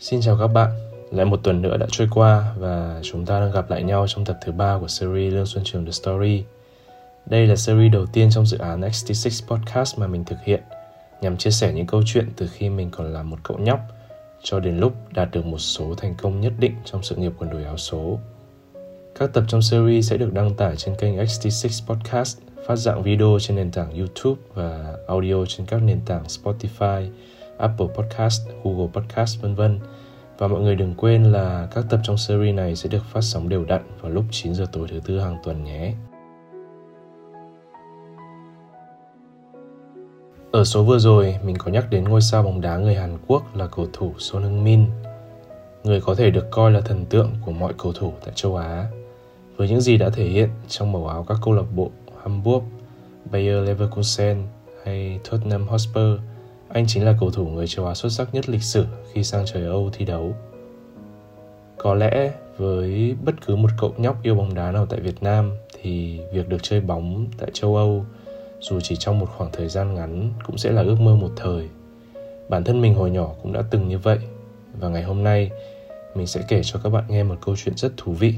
Xin chào các bạn, lại một tuần nữa đã trôi qua và chúng ta đang gặp lại nhau trong tập thứ ba của series Lương Xuân Trường The Story. Đây là series đầu tiên trong dự án XT6 Podcast mà mình thực hiện nhằm chia sẻ những câu chuyện từ khi mình còn là một cậu nhóc cho đến lúc đạt được một số thành công nhất định trong sự nghiệp quần đùi áo số. Các tập trong series sẽ được đăng tải trên kênh XT6 Podcast, phát dạng video trên nền tảng YouTube và audio trên các nền tảng Spotify, Apple Podcast, Google Podcast vân vân. Và mọi người đừng quên là các tập trong series này sẽ được phát sóng đều đặn vào lúc 9 giờ tối thứ tư hàng tuần nhé. Ở số vừa rồi, mình có nhắc đến ngôi sao bóng đá người Hàn Quốc là cầu thủ Son Heung-min, người có thể được coi là thần tượng của mọi cầu thủ tại châu Á. Với những gì đã thể hiện trong màu áo các câu lạc bộ Hamburg, Bayer Leverkusen hay Tottenham Hotspur, anh chính là cầu thủ người châu Á xuất sắc nhất lịch sử khi sang trời Âu thi đấu. Có lẽ với bất cứ một cậu nhóc yêu bóng đá nào tại Việt Nam thì việc được chơi bóng tại châu Âu, dù chỉ trong một khoảng thời gian ngắn, cũng sẽ là ước mơ một thời. Bản thân mình hồi nhỏ cũng đã từng như vậy, và ngày hôm nay, mình sẽ kể cho các bạn nghe một câu chuyện rất thú vị.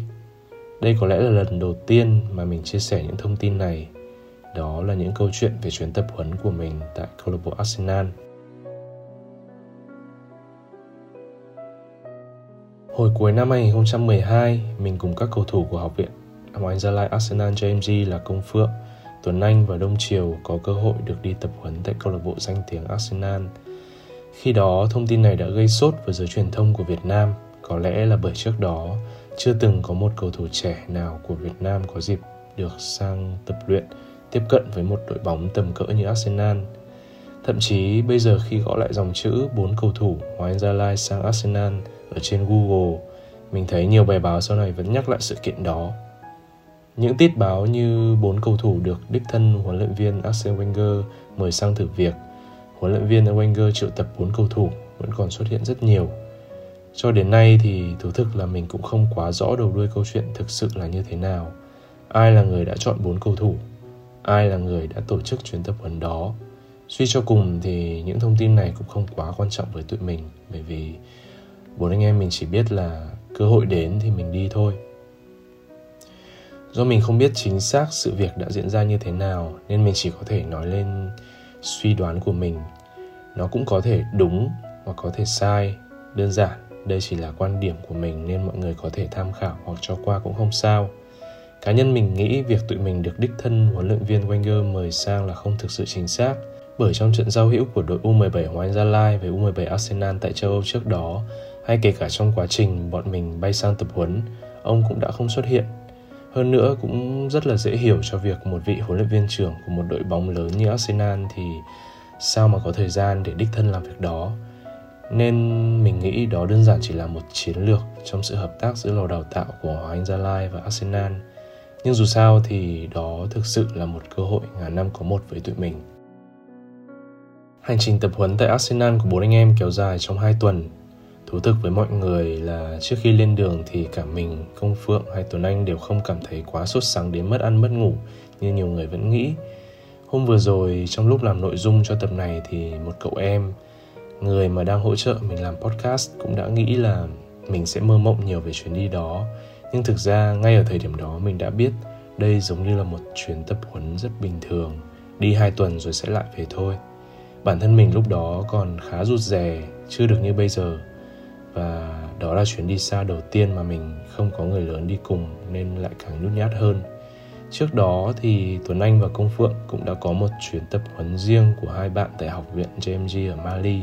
Đây có lẽ là lần đầu tiên mà mình chia sẻ những thông tin này. Đó là những câu chuyện về chuyến tập huấn của mình tại câu lạc bộ Arsenal. Hồi cuối năm 2012, mình cùng các cầu thủ của học viện Hoàng Gia Lai Arsenal JMG là Công Phượng, Tuấn Anh và Đông Triều có cơ hội được đi tập huấn tại câu lạc bộ danh tiếng Arsenal. Khi đó, thông tin này đã gây sốt với giới truyền thông của Việt Nam, có lẽ là bởi trước đó chưa từng có một cầu thủ trẻ nào của Việt Nam có dịp được sang tập luyện tiếp cận với một đội bóng tầm cỡ như Arsenal. Thậm chí bây giờ khi gõ lại dòng chữ bốn cầu thủ Hoàng Gia Lai sang Arsenal ở trên Google, mình thấy nhiều bài báo sau này vẫn nhắc lại sự kiện đó. Những tiết báo như bốn cầu thủ được đích thân huấn luyện viên Arsene Wenger mời sang thử việc, huấn luyện viên Wenger triệu tập bốn cầu thủ vẫn còn xuất hiện rất nhiều. Cho đến nay thì thú thực là mình cũng không quá rõ đầu đuôi câu chuyện thực sự là như thế nào. Ai là người đã chọn bốn cầu thủ? Ai là người đã tổ chức chuyến tập huấn đó? Suy cho cùng thì những thông tin này cũng không quá quan trọng với tụi mình, bởi vì bốn anh em mình chỉ biết là cơ hội đến thì mình đi thôi. Do mình không biết chính xác sự việc đã diễn ra như thế nào, nên mình chỉ có thể nói lên suy đoán của mình. Nó cũng có thể đúng hoặc có thể sai. Đơn giản, đây chỉ là quan điểm của mình nên mọi người có thể tham khảo hoặc cho qua cũng không sao cá nhân mình nghĩ việc tụi mình được đích thân huấn luyện viên Wenger mời sang là không thực sự chính xác bởi trong trận giao hữu của đội U17 Hoàng Anh Gia Lai với U17 Arsenal tại châu Âu trước đó hay kể cả trong quá trình bọn mình bay sang tập huấn, ông cũng đã không xuất hiện. Hơn nữa cũng rất là dễ hiểu cho việc một vị huấn luyện viên trưởng của một đội bóng lớn như Arsenal thì sao mà có thời gian để đích thân làm việc đó. Nên mình nghĩ đó đơn giản chỉ là một chiến lược trong sự hợp tác giữa lò đào tạo của Hoàng Anh Gia Lai và Arsenal. Nhưng dù sao thì đó thực sự là một cơ hội ngàn năm có một với tụi mình. Hành trình tập huấn tại Arsenal của bốn anh em kéo dài trong 2 tuần. Thú thực với mọi người là trước khi lên đường thì cả mình, Công Phượng hay Tuấn Anh đều không cảm thấy quá sốt sắng đến mất ăn mất ngủ như nhiều người vẫn nghĩ. Hôm vừa rồi trong lúc làm nội dung cho tập này thì một cậu em, người mà đang hỗ trợ mình làm podcast cũng đã nghĩ là mình sẽ mơ mộng nhiều về chuyến đi đó. Nhưng thực ra ngay ở thời điểm đó mình đã biết đây giống như là một chuyến tập huấn rất bình thường, đi hai tuần rồi sẽ lại về thôi. Bản thân mình lúc đó còn khá rụt rè chưa được như bây giờ. Và đó là chuyến đi xa đầu tiên mà mình không có người lớn đi cùng nên lại càng nhút nhát hơn. Trước đó thì tuấn anh và công phượng cũng đã có một chuyến tập huấn riêng của hai bạn tại học viện jmg ở mali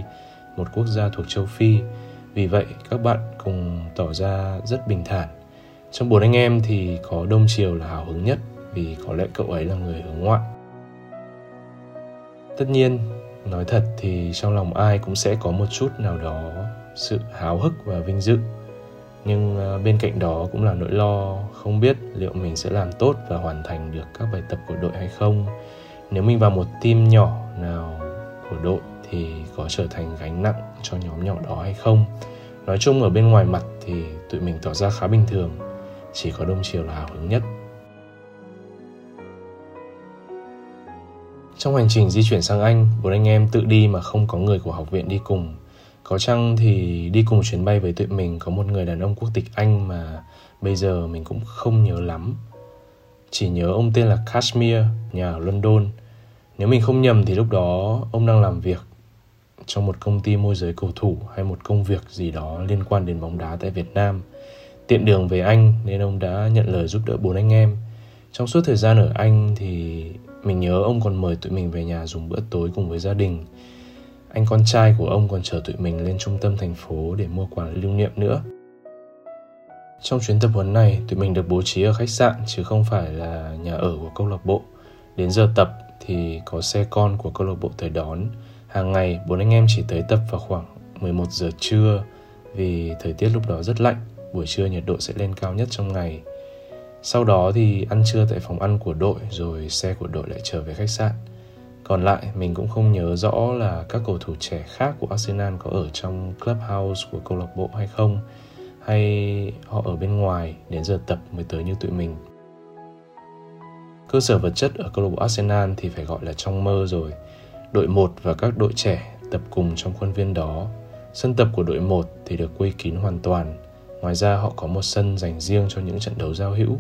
một quốc gia thuộc châu phi. Vì vậy các bạn cùng tỏ ra rất bình thản trong bốn anh em thì có đông triều là hào hứng nhất vì có lẽ cậu ấy là người hướng ngoại. Tất nhiên, nói thật thì trong lòng ai cũng sẽ có một chút nào đó sự háo hức và vinh dự. Nhưng à, bên cạnh đó cũng là nỗi lo không biết liệu mình sẽ làm tốt và hoàn thành được các bài tập của đội hay không. Nếu mình vào một team nhỏ nào của đội thì có trở thành gánh nặng cho nhóm nhỏ đó hay không? Nói chung ở bên ngoài mặt thì tụi mình tỏ ra khá bình thường chỉ có đông chiều là hào hứng nhất Trong hành trình di chuyển sang Anh, bốn anh em tự đi mà không có người của học viện đi cùng. Có chăng thì đi cùng chuyến bay với tụi mình có một người đàn ông quốc tịch Anh mà bây giờ mình cũng không nhớ lắm. Chỉ nhớ ông tên là Kashmir, nhà ở London. Nếu mình không nhầm thì lúc đó ông đang làm việc trong một công ty môi giới cầu thủ hay một công việc gì đó liên quan đến bóng đá tại Việt Nam. Tiện đường về Anh nên ông đã nhận lời giúp đỡ bốn anh em. Trong suốt thời gian ở Anh thì mình nhớ ông còn mời tụi mình về nhà dùng bữa tối cùng với gia đình. Anh con trai của ông còn chở tụi mình lên trung tâm thành phố để mua quà lưu niệm nữa. Trong chuyến tập huấn này, tụi mình được bố trí ở khách sạn chứ không phải là nhà ở của câu lạc bộ. Đến giờ tập thì có xe con của câu lạc bộ tới đón. Hàng ngày, bốn anh em chỉ tới tập vào khoảng 11 giờ trưa vì thời tiết lúc đó rất lạnh, buổi trưa nhiệt độ sẽ lên cao nhất trong ngày. Sau đó thì ăn trưa tại phòng ăn của đội, rồi xe của đội lại trở về khách sạn. Còn lại, mình cũng không nhớ rõ là các cầu thủ trẻ khác của Arsenal có ở trong clubhouse của câu lạc bộ hay không, hay họ ở bên ngoài đến giờ tập mới tới như tụi mình. Cơ sở vật chất ở câu lạc bộ Arsenal thì phải gọi là trong mơ rồi. Đội 1 và các đội trẻ tập cùng trong khuôn viên đó. Sân tập của đội 1 thì được quây kín hoàn toàn. Ngoài ra họ có một sân dành riêng cho những trận đấu giao hữu.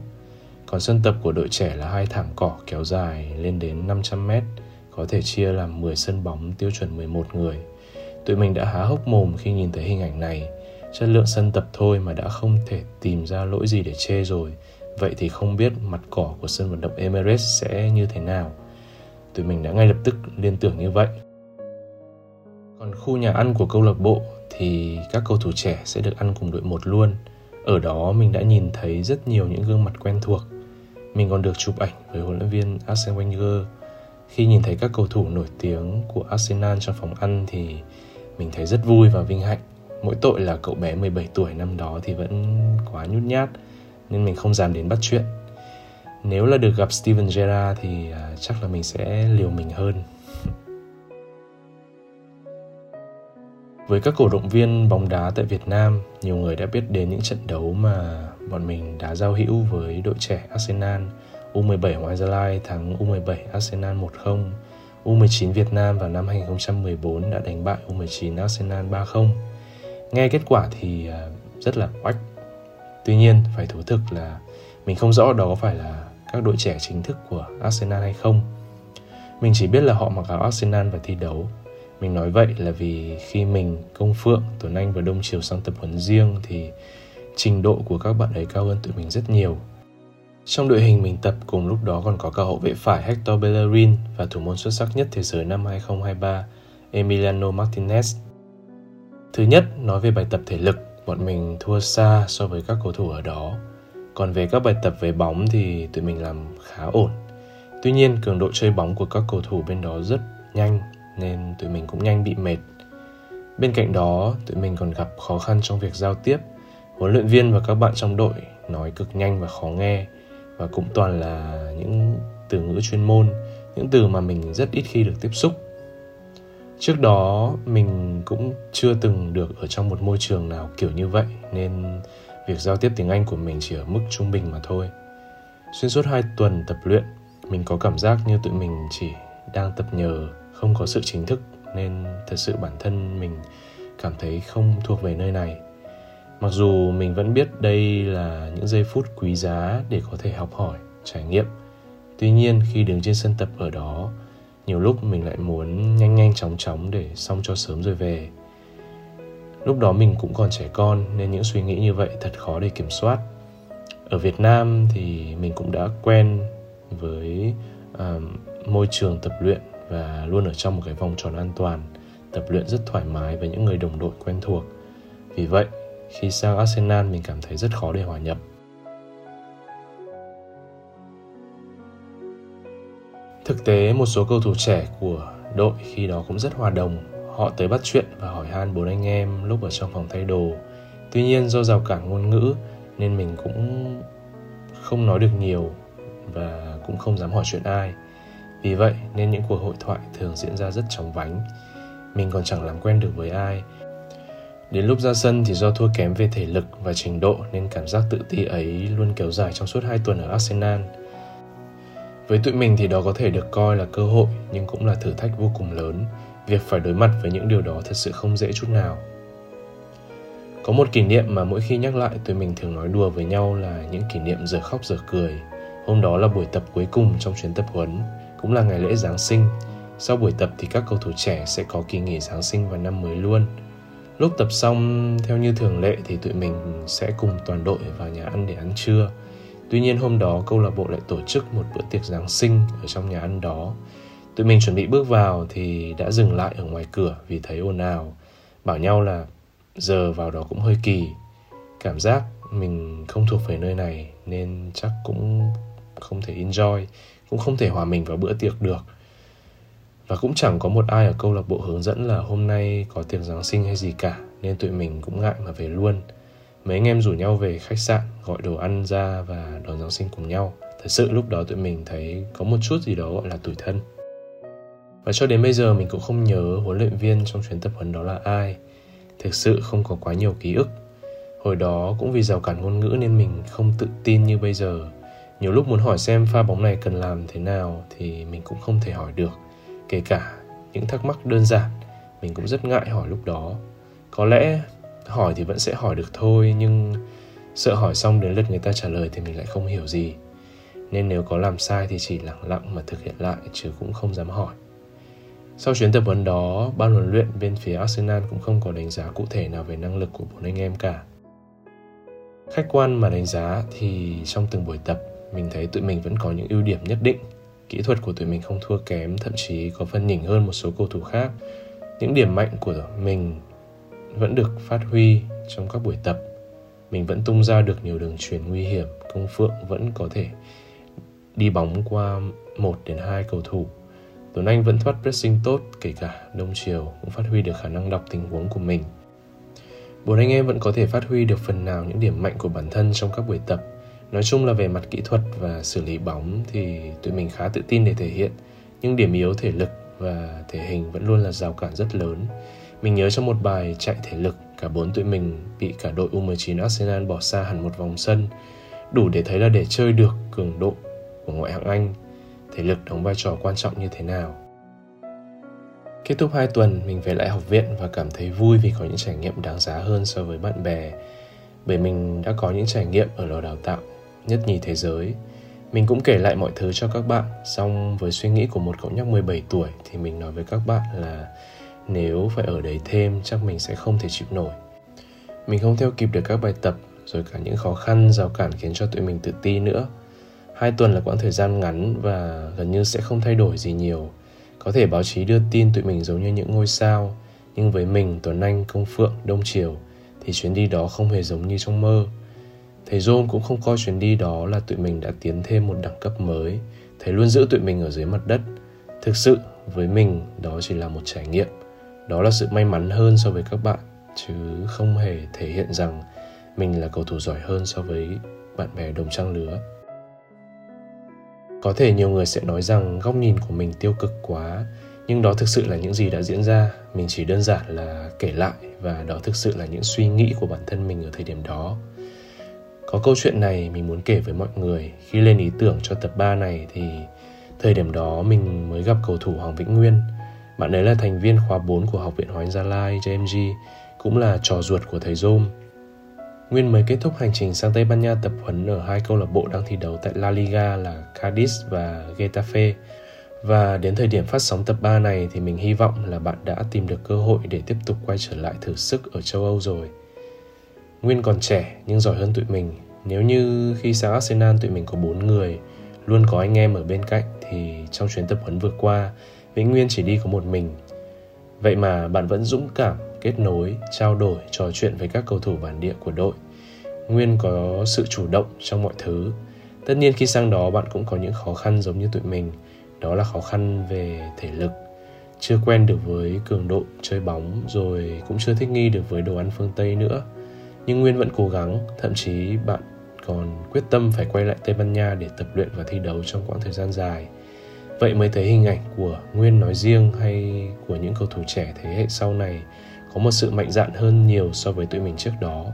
Còn sân tập của đội trẻ là hai thảm cỏ kéo dài lên đến 500 mét, có thể chia làm 10 sân bóng tiêu chuẩn 11 người. Tụi mình đã há hốc mồm khi nhìn thấy hình ảnh này. Chất lượng sân tập thôi mà đã không thể tìm ra lỗi gì để chê rồi. Vậy thì không biết mặt cỏ của sân vận động Emirates sẽ như thế nào. Tụi mình đã ngay lập tức liên tưởng như vậy. Còn khu nhà ăn của câu lạc bộ thì các cầu thủ trẻ sẽ được ăn cùng đội một luôn. Ở đó mình đã nhìn thấy rất nhiều những gương mặt quen thuộc. Mình còn được chụp ảnh với huấn luyện viên Arsene Wenger. Khi nhìn thấy các cầu thủ nổi tiếng của Arsenal trong phòng ăn thì mình thấy rất vui và vinh hạnh. Mỗi tội là cậu bé 17 tuổi năm đó thì vẫn quá nhút nhát, nên mình không dám đến bắt chuyện. Nếu là được gặp Steven Gerrard thì à, chắc là mình sẽ liều mình hơn. Với các cổ động viên bóng đá tại Việt Nam, nhiều người đã biết đến những trận đấu mà bọn mình đã giao hữu với đội trẻ Arsenal. U17 Hoàng Gia Lai thắng U17 Arsenal 1-0. U19 Việt Nam vào năm 2014 đã đánh bại U19 Arsenal 3-0. Nghe kết quả thì à, rất là oách. Tuy nhiên, phải thú thực là mình không rõ đó có phải là các đội trẻ chính thức của Arsenal hay không. Mình chỉ biết là họ mặc áo Arsenal và thi đấu mình nói vậy là vì khi mình, Công Phượng, Tuấn Anh và Đông Triều sang tập huấn riêng thì trình độ của các bạn ấy cao hơn tụi mình rất nhiều. Trong đội hình mình tập cùng lúc đó còn có cả hậu vệ phải Hector Bellerin và thủ môn xuất sắc nhất thế giới năm 2023 Emiliano Martinez. Thứ nhất, nói về bài tập thể lực, bọn mình thua xa so với các cầu thủ ở đó. Còn về các bài tập về bóng thì tụi mình làm khá ổn. Tuy nhiên, cường độ chơi bóng của các cầu thủ bên đó rất nhanh nên tụi mình cũng nhanh bị mệt. Bên cạnh đó, tụi mình còn gặp khó khăn trong việc giao tiếp. Huấn luyện viên và các bạn trong đội nói cực nhanh và khó nghe và cũng toàn là những từ ngữ chuyên môn, những từ mà mình rất ít khi được tiếp xúc. Trước đó mình cũng chưa từng được ở trong một môi trường nào kiểu như vậy nên việc giao tiếp tiếng Anh của mình chỉ ở mức trung bình mà thôi. Xuyên suốt 2 tuần tập luyện, mình có cảm giác như tụi mình chỉ đang tập nhờ không có sự chính thức nên thật sự bản thân mình cảm thấy không thuộc về nơi này. Mặc dù mình vẫn biết đây là những giây phút quý giá để có thể học hỏi trải nghiệm. Tuy nhiên khi đứng trên sân tập ở đó nhiều lúc mình lại muốn nhanh nhanh chóng chóng để xong cho sớm rồi về. Lúc đó mình cũng còn trẻ con nên những suy nghĩ như vậy thật khó để kiểm soát. Ở việt nam thì mình cũng đã quen với uh, môi trường tập luyện và luôn ở trong một cái vòng tròn an toàn, tập luyện rất thoải mái với những người đồng đội quen thuộc. Vì vậy, khi sang Arsenal mình cảm thấy rất khó để hòa nhập. Thực tế, một số cầu thủ trẻ của đội khi đó cũng rất hòa đồng. Họ tới bắt chuyện và hỏi han bốn anh em lúc ở trong phòng thay đồ. Tuy nhiên do rào cản ngôn ngữ nên mình cũng không nói được nhiều và cũng không dám hỏi chuyện ai. Vì vậy nên những cuộc hội thoại thường diễn ra rất chóng vánh. Mình còn chẳng làm quen được với ai. Đến lúc ra sân thì do thua kém về thể lực và trình độ nên cảm giác tự ti ấy luôn kéo dài trong suốt 2 tuần ở Arsenal. Với tụi mình thì đó có thể được coi là cơ hội nhưng cũng là thử thách vô cùng lớn. Việc phải đối mặt với những điều đó thật sự không dễ chút nào. Có một kỷ niệm mà mỗi khi nhắc lại tụi mình thường nói đùa với nhau là những kỷ niệm giờ khóc giờ cười. Hôm đó là buổi tập cuối cùng trong chuyến tập huấn, cũng là ngày lễ Giáng sinh. Sau buổi tập thì các cầu thủ trẻ sẽ có kỳ nghỉ Giáng sinh và năm mới luôn. Lúc tập xong, theo như thường lệ thì tụi mình sẽ cùng toàn đội vào nhà ăn để ăn trưa. Tuy nhiên hôm đó câu lạc bộ lại tổ chức một bữa tiệc Giáng sinh ở trong nhà ăn đó. Tụi mình chuẩn bị bước vào thì đã dừng lại ở ngoài cửa vì thấy ồn ào. Bảo nhau là giờ vào đó cũng hơi kỳ. Cảm giác mình không thuộc về nơi này nên chắc cũng không thể enjoy, cũng không thể hòa mình vào bữa tiệc được. Và cũng chẳng có một ai ở câu lạc bộ hướng dẫn là hôm nay có tiệc Giáng sinh hay gì cả, Nên tụi mình cũng ngại mà về luôn. Mấy anh em rủ nhau về khách sạn, gọi đồ ăn ra và đón Giáng sinh cùng nhau. Thật sự lúc đó tụi mình thấy có một chút gì đó gọi là tủi thân. Và cho đến bây giờ mình cũng không nhớ huấn luyện viên trong chuyến tập huấn đó là ai. Thực sự không có quá nhiều ký ức. Hồi đó cũng vì rào cản ngôn ngữ nên mình không tự tin như bây giờ. Nhiều lúc muốn hỏi xem pha bóng này cần làm thế nào thì mình cũng không thể hỏi được. Kể cả những thắc mắc đơn giản mình cũng rất ngại hỏi lúc đó. Có lẽ hỏi thì vẫn sẽ hỏi được thôi nhưng sợ hỏi xong đến lượt người ta trả lời thì mình lại không hiểu gì. Nên nếu có làm sai thì chỉ lặng lặng mà thực hiện lại chứ cũng không dám hỏi. Sau chuyến tập huấn đó, ban huấn luyện bên phía Arsenal cũng không có đánh giá cụ thể nào về năng lực của bốn anh em cả. Khách quan mà đánh giá thì trong từng buổi tập, mình thấy tụi mình vẫn có những ưu điểm nhất định. Kỹ thuật của tụi mình không thua kém, thậm chí có phần nhỉnh hơn một số cầu thủ khác. Những điểm mạnh của mình vẫn được phát huy trong các buổi tập. Mình vẫn tung ra được nhiều đường truyền nguy hiểm, công phượng vẫn có thể đi bóng qua một đến hai cầu thủ. Tuấn Anh vẫn thoát pressing tốt, kể cả đông chiều cũng phát huy được khả năng đọc tình huống của mình. Bốn anh em vẫn có thể phát huy được phần nào những điểm mạnh của bản thân trong các buổi tập. Nói chung là về mặt kỹ thuật và xử lý bóng thì tụi mình khá tự tin để thể hiện, nhưng điểm yếu thể lực và thể hình vẫn luôn là rào cản rất lớn. Mình nhớ trong một bài chạy thể lực, cả bốn tụi mình bị cả đội U19 Arsenal bỏ xa hẳn một vòng sân, đủ để thấy là để chơi được cường độ của ngoại hạng Anh, thể lực đóng vai trò quan trọng như thế nào. Kết thúc 2 tuần, mình về lại học viện và cảm thấy vui vì có những trải nghiệm đáng giá hơn so với bạn bè. Bởi mình đã có những trải nghiệm ở lò đào tạo nhất nhì thế giới. Mình cũng kể lại mọi thứ cho các bạn, xong với suy nghĩ của một cậu nhóc 17 tuổi thì mình nói với các bạn là nếu phải ở đấy thêm chắc mình sẽ không thể chịu nổi. Mình không theo kịp được các bài tập rồi cả những khó khăn, rào cản khiến cho tụi mình tự ti nữa. Hai tuần là quãng thời gian ngắn và gần như sẽ không thay đổi gì nhiều. Có thể báo chí đưa tin tụi mình giống như những ngôi sao, nhưng với mình, Tuấn Anh, Công Phượng, Đông Triều thì chuyến đi đó không hề giống như trong mơ. Thầy John cũng không coi chuyến đi đó là tụi mình đã tiến thêm một đẳng cấp mới. Thầy luôn giữ tụi mình ở dưới mặt đất. Thực sự, với mình, đó chỉ là một trải nghiệm. Đó là sự may mắn hơn so với các bạn, chứ không hề thể hiện rằng mình là cầu thủ giỏi hơn so với bạn bè đồng trang lứa. Có thể nhiều người sẽ nói rằng góc nhìn của mình tiêu cực quá, nhưng đó thực sự là những gì đã diễn ra, mình chỉ đơn giản là kể lại và đó thực sự là những suy nghĩ của bản thân mình ở thời điểm đó. Có câu chuyện này mình muốn kể với mọi người Khi lên ý tưởng cho tập 3 này thì Thời điểm đó mình mới gặp cầu thủ Hoàng Vĩnh Nguyên Bạn ấy là thành viên khóa 4 của Học viện Hóa Gia Lai JMG Cũng là trò ruột của thầy Dôm Nguyên mới kết thúc hành trình sang Tây Ban Nha tập huấn ở hai câu lạc bộ đang thi đấu tại La Liga là Cadiz và Getafe. Và đến thời điểm phát sóng tập 3 này thì mình hy vọng là bạn đã tìm được cơ hội để tiếp tục quay trở lại thử sức ở châu Âu rồi. Nguyên còn trẻ nhưng giỏi hơn tụi mình. Nếu như khi sang Arsenal tụi mình có bốn người, luôn có anh em ở bên cạnh thì trong chuyến tập huấn vừa qua, Vĩnh Nguyên chỉ đi có một mình. Vậy mà bạn vẫn dũng cảm, kết nối, trao đổi, trò chuyện với các cầu thủ bản địa của đội. Nguyên có sự chủ động trong mọi thứ. Tất nhiên khi sang đó bạn cũng có những khó khăn giống như tụi mình, đó là khó khăn về thể lực. Chưa quen được với cường độ chơi bóng rồi cũng chưa thích nghi được với đồ ăn phương Tây nữa nhưng Nguyên vẫn cố gắng, thậm chí bạn còn quyết tâm phải quay lại Tây Ban Nha để tập luyện và thi đấu trong quãng thời gian dài. Vậy mới thấy hình ảnh của Nguyên nói riêng hay của những cầu thủ trẻ thế hệ sau này có một sự mạnh dạn hơn nhiều so với tụi mình trước đó.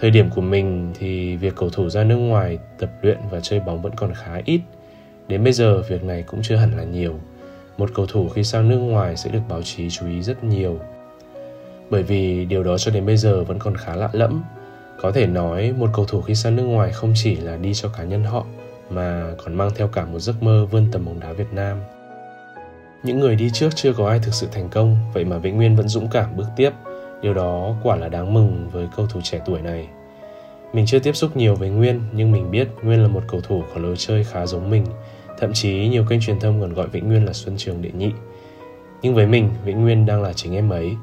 Thời điểm của mình thì việc cầu thủ ra nước ngoài tập luyện và chơi bóng vẫn còn khá ít. Đến bây giờ việc này cũng chưa hẳn là nhiều. Một cầu thủ khi sang nước ngoài sẽ được báo chí chú ý rất nhiều bởi vì điều đó cho đến bây giờ vẫn còn khá lạ lẫm có thể nói một cầu thủ khi sang nước ngoài không chỉ là đi cho cá nhân họ mà còn mang theo cả một giấc mơ vươn tầm bóng đá Việt Nam. Những người đi trước chưa có ai thực sự thành công, vậy mà Vĩnh Nguyên vẫn dũng cảm bước tiếp. Điều đó quả là đáng mừng với cầu thủ trẻ tuổi này. Mình chưa tiếp xúc nhiều với Nguyên, nhưng mình biết Nguyên là một cầu thủ có lối chơi khá giống mình. Thậm chí nhiều kênh truyền thông còn gọi Vĩnh Nguyên là Xuân Trường Đệ Nhị. Nhưng với mình, Vĩnh Nguyên đang là chính em ấy.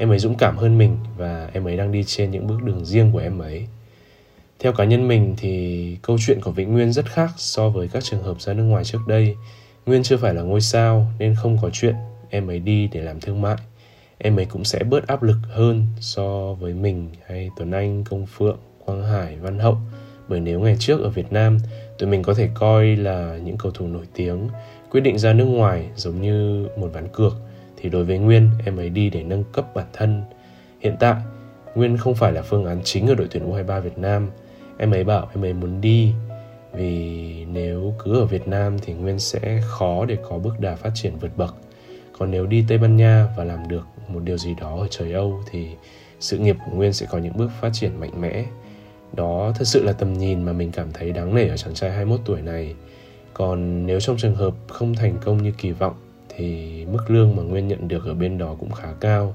Em ấy dũng cảm hơn mình và em ấy đang đi trên những bước đường riêng của em ấy. Theo cá nhân mình thì câu chuyện của Vĩnh Nguyên rất khác so với các trường hợp ra nước ngoài trước đây. Nguyên chưa phải là ngôi sao nên không có chuyện em ấy đi để làm thương mại. Em ấy cũng sẽ bớt áp lực hơn so với mình hay Tuấn Anh, Công Phượng, Quang Hải, Văn Hậu. Bởi nếu ngày trước ở Việt Nam, tụi mình có thể coi là những cầu thủ nổi tiếng, quyết định ra nước ngoài giống như một ván cược, thì đối với Nguyên, em ấy đi để nâng cấp bản thân. Hiện tại, Nguyên không phải là phương án chính ở đội tuyển U23 Việt Nam, em ấy bảo em ấy muốn đi vì nếu cứ ở Việt Nam thì Nguyên sẽ khó để có bước đà phát triển vượt bậc. Còn nếu đi Tây Ban Nha và làm được một điều gì đó ở trời Âu thì sự nghiệp của Nguyên sẽ có những bước phát triển mạnh mẽ. Đó thật sự là tầm nhìn mà mình cảm thấy đáng nể ở chàng trai 21 tuổi này. Còn nếu trong trường hợp không thành công như kỳ vọng thì mức lương mà Nguyên nhận được ở bên đó cũng khá cao,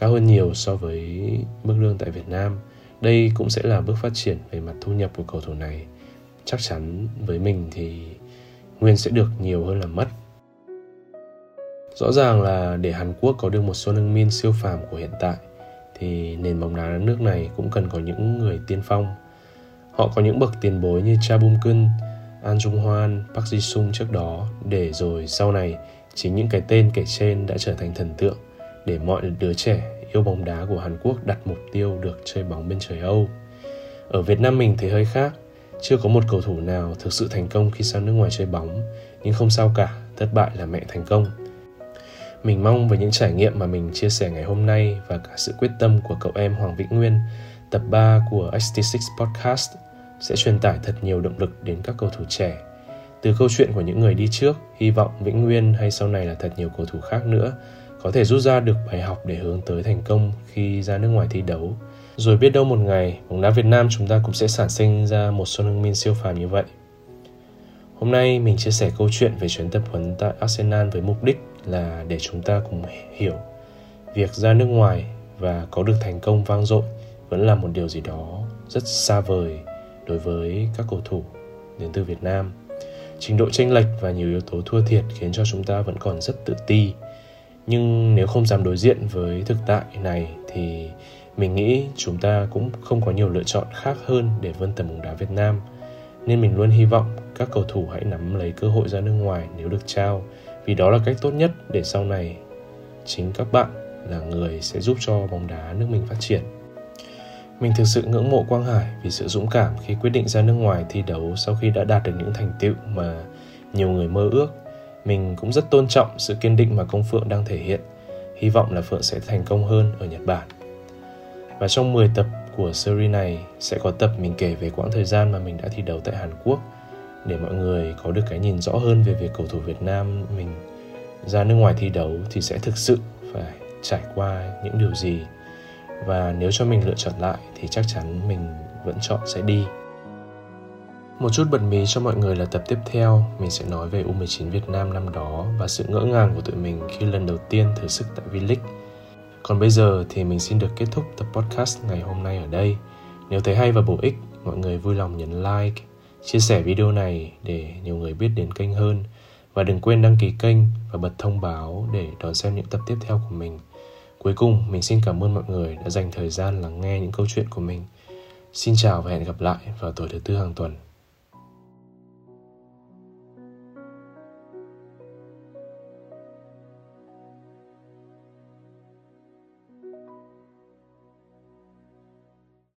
cao hơn nhiều so với mức lương tại Việt Nam. Đây cũng sẽ là bước phát triển về mặt thu nhập của cầu thủ này. Chắc chắn với mình thì nguyên sẽ được nhiều hơn là mất. Rõ ràng là để hàn quốc có được một Son Heung-min siêu phàm của hiện tại thì nền bóng đá nước này cũng cần có những người tiên phong. Họ có những bậc tiền bối như Cha Bum Kun, An Jung Hoan, Park Ji Sung trước đó để rồi sau này chính những cái tên kể trên đã trở thành thần tượng để mọi đứa trẻ yêu bóng đá của Hàn Quốc đặt mục tiêu được chơi bóng bên trời Âu. Ở Việt Nam mình thì hơi khác, chưa có một cầu thủ nào thực sự thành công khi sang nước ngoài chơi bóng, nhưng không sao cả, thất bại là mẹ thành công. Mình mong với những trải nghiệm mà mình chia sẻ ngày hôm nay và cả sự quyết tâm của cậu em Hoàng Vĩnh Nguyên, tập 3 của XT6 Podcast sẽ truyền tải thật nhiều động lực đến các cầu thủ trẻ. Từ câu chuyện của những người đi trước, hy vọng Vĩnh Nguyên hay sau này là thật nhiều cầu thủ khác nữa có thể rút ra được bài học để hướng tới thành công khi ra nước ngoài thi đấu. Rồi biết đâu một ngày, bóng đá Việt Nam chúng ta cũng sẽ sản sinh ra một Son Heung-min siêu phàm như vậy. Hôm nay mình chia sẻ câu chuyện về chuyến tập huấn tại Arsenal với mục đích là để chúng ta cùng hiểu việc ra nước ngoài và có được thành công vang dội vẫn là một điều gì đó rất xa vời đối với các cầu thủ đến từ Việt Nam. Trình độ chênh lệch và nhiều yếu tố thua thiệt khiến cho chúng ta vẫn còn rất tự ti. Nhưng nếu không dám đối diện với thực tại này thì mình nghĩ chúng ta cũng không có nhiều lựa chọn khác hơn để vươn tầm bóng đá Việt Nam. Nên mình luôn hy vọng các cầu thủ hãy nắm lấy cơ hội ra nước ngoài nếu được trao, vì đó là cách tốt nhất để sau này chính các bạn là người sẽ giúp cho bóng đá nước mình phát triển mình thực sự ngưỡng mộ Quang Hải vì sự dũng cảm khi quyết định ra nước ngoài thi đấu sau khi đã đạt được những thành tựu mà nhiều người mơ ước mình cũng rất tôn trọng sự kiên định mà công Phượng đang thể hiện. Hy vọng là Phượng sẽ thành công hơn ở Nhật Bản. Và trong 10 tập của series này sẽ có tập mình kể về quãng thời gian mà mình đã thi đấu tại Hàn Quốc để mọi người có được cái nhìn rõ hơn về việc cầu thủ Việt Nam mình ra nước ngoài thi đấu thì sẽ thực sự phải trải qua những điều gì và nếu cho mình lựa chọn lại thì chắc chắn mình vẫn chọn sẽ đi một chút bật mí cho mọi người là tập tiếp theo mình sẽ nói về U19 Việt Nam năm đó và sự ngỡ ngàng của tụi mình khi lần đầu tiên thử sức tại V-League. Còn bây giờ thì mình xin được kết thúc tập podcast ngày hôm nay ở đây. Nếu thấy hay và bổ ích, mọi người vui lòng nhấn like, chia sẻ video này để nhiều người biết đến kênh hơn và đừng quên đăng ký kênh và bật thông báo để đón xem những tập tiếp theo của mình. Cuối cùng, mình xin cảm ơn mọi người đã dành thời gian lắng nghe những câu chuyện của mình. Xin chào và hẹn gặp lại vào tối thứ tư hàng tuần.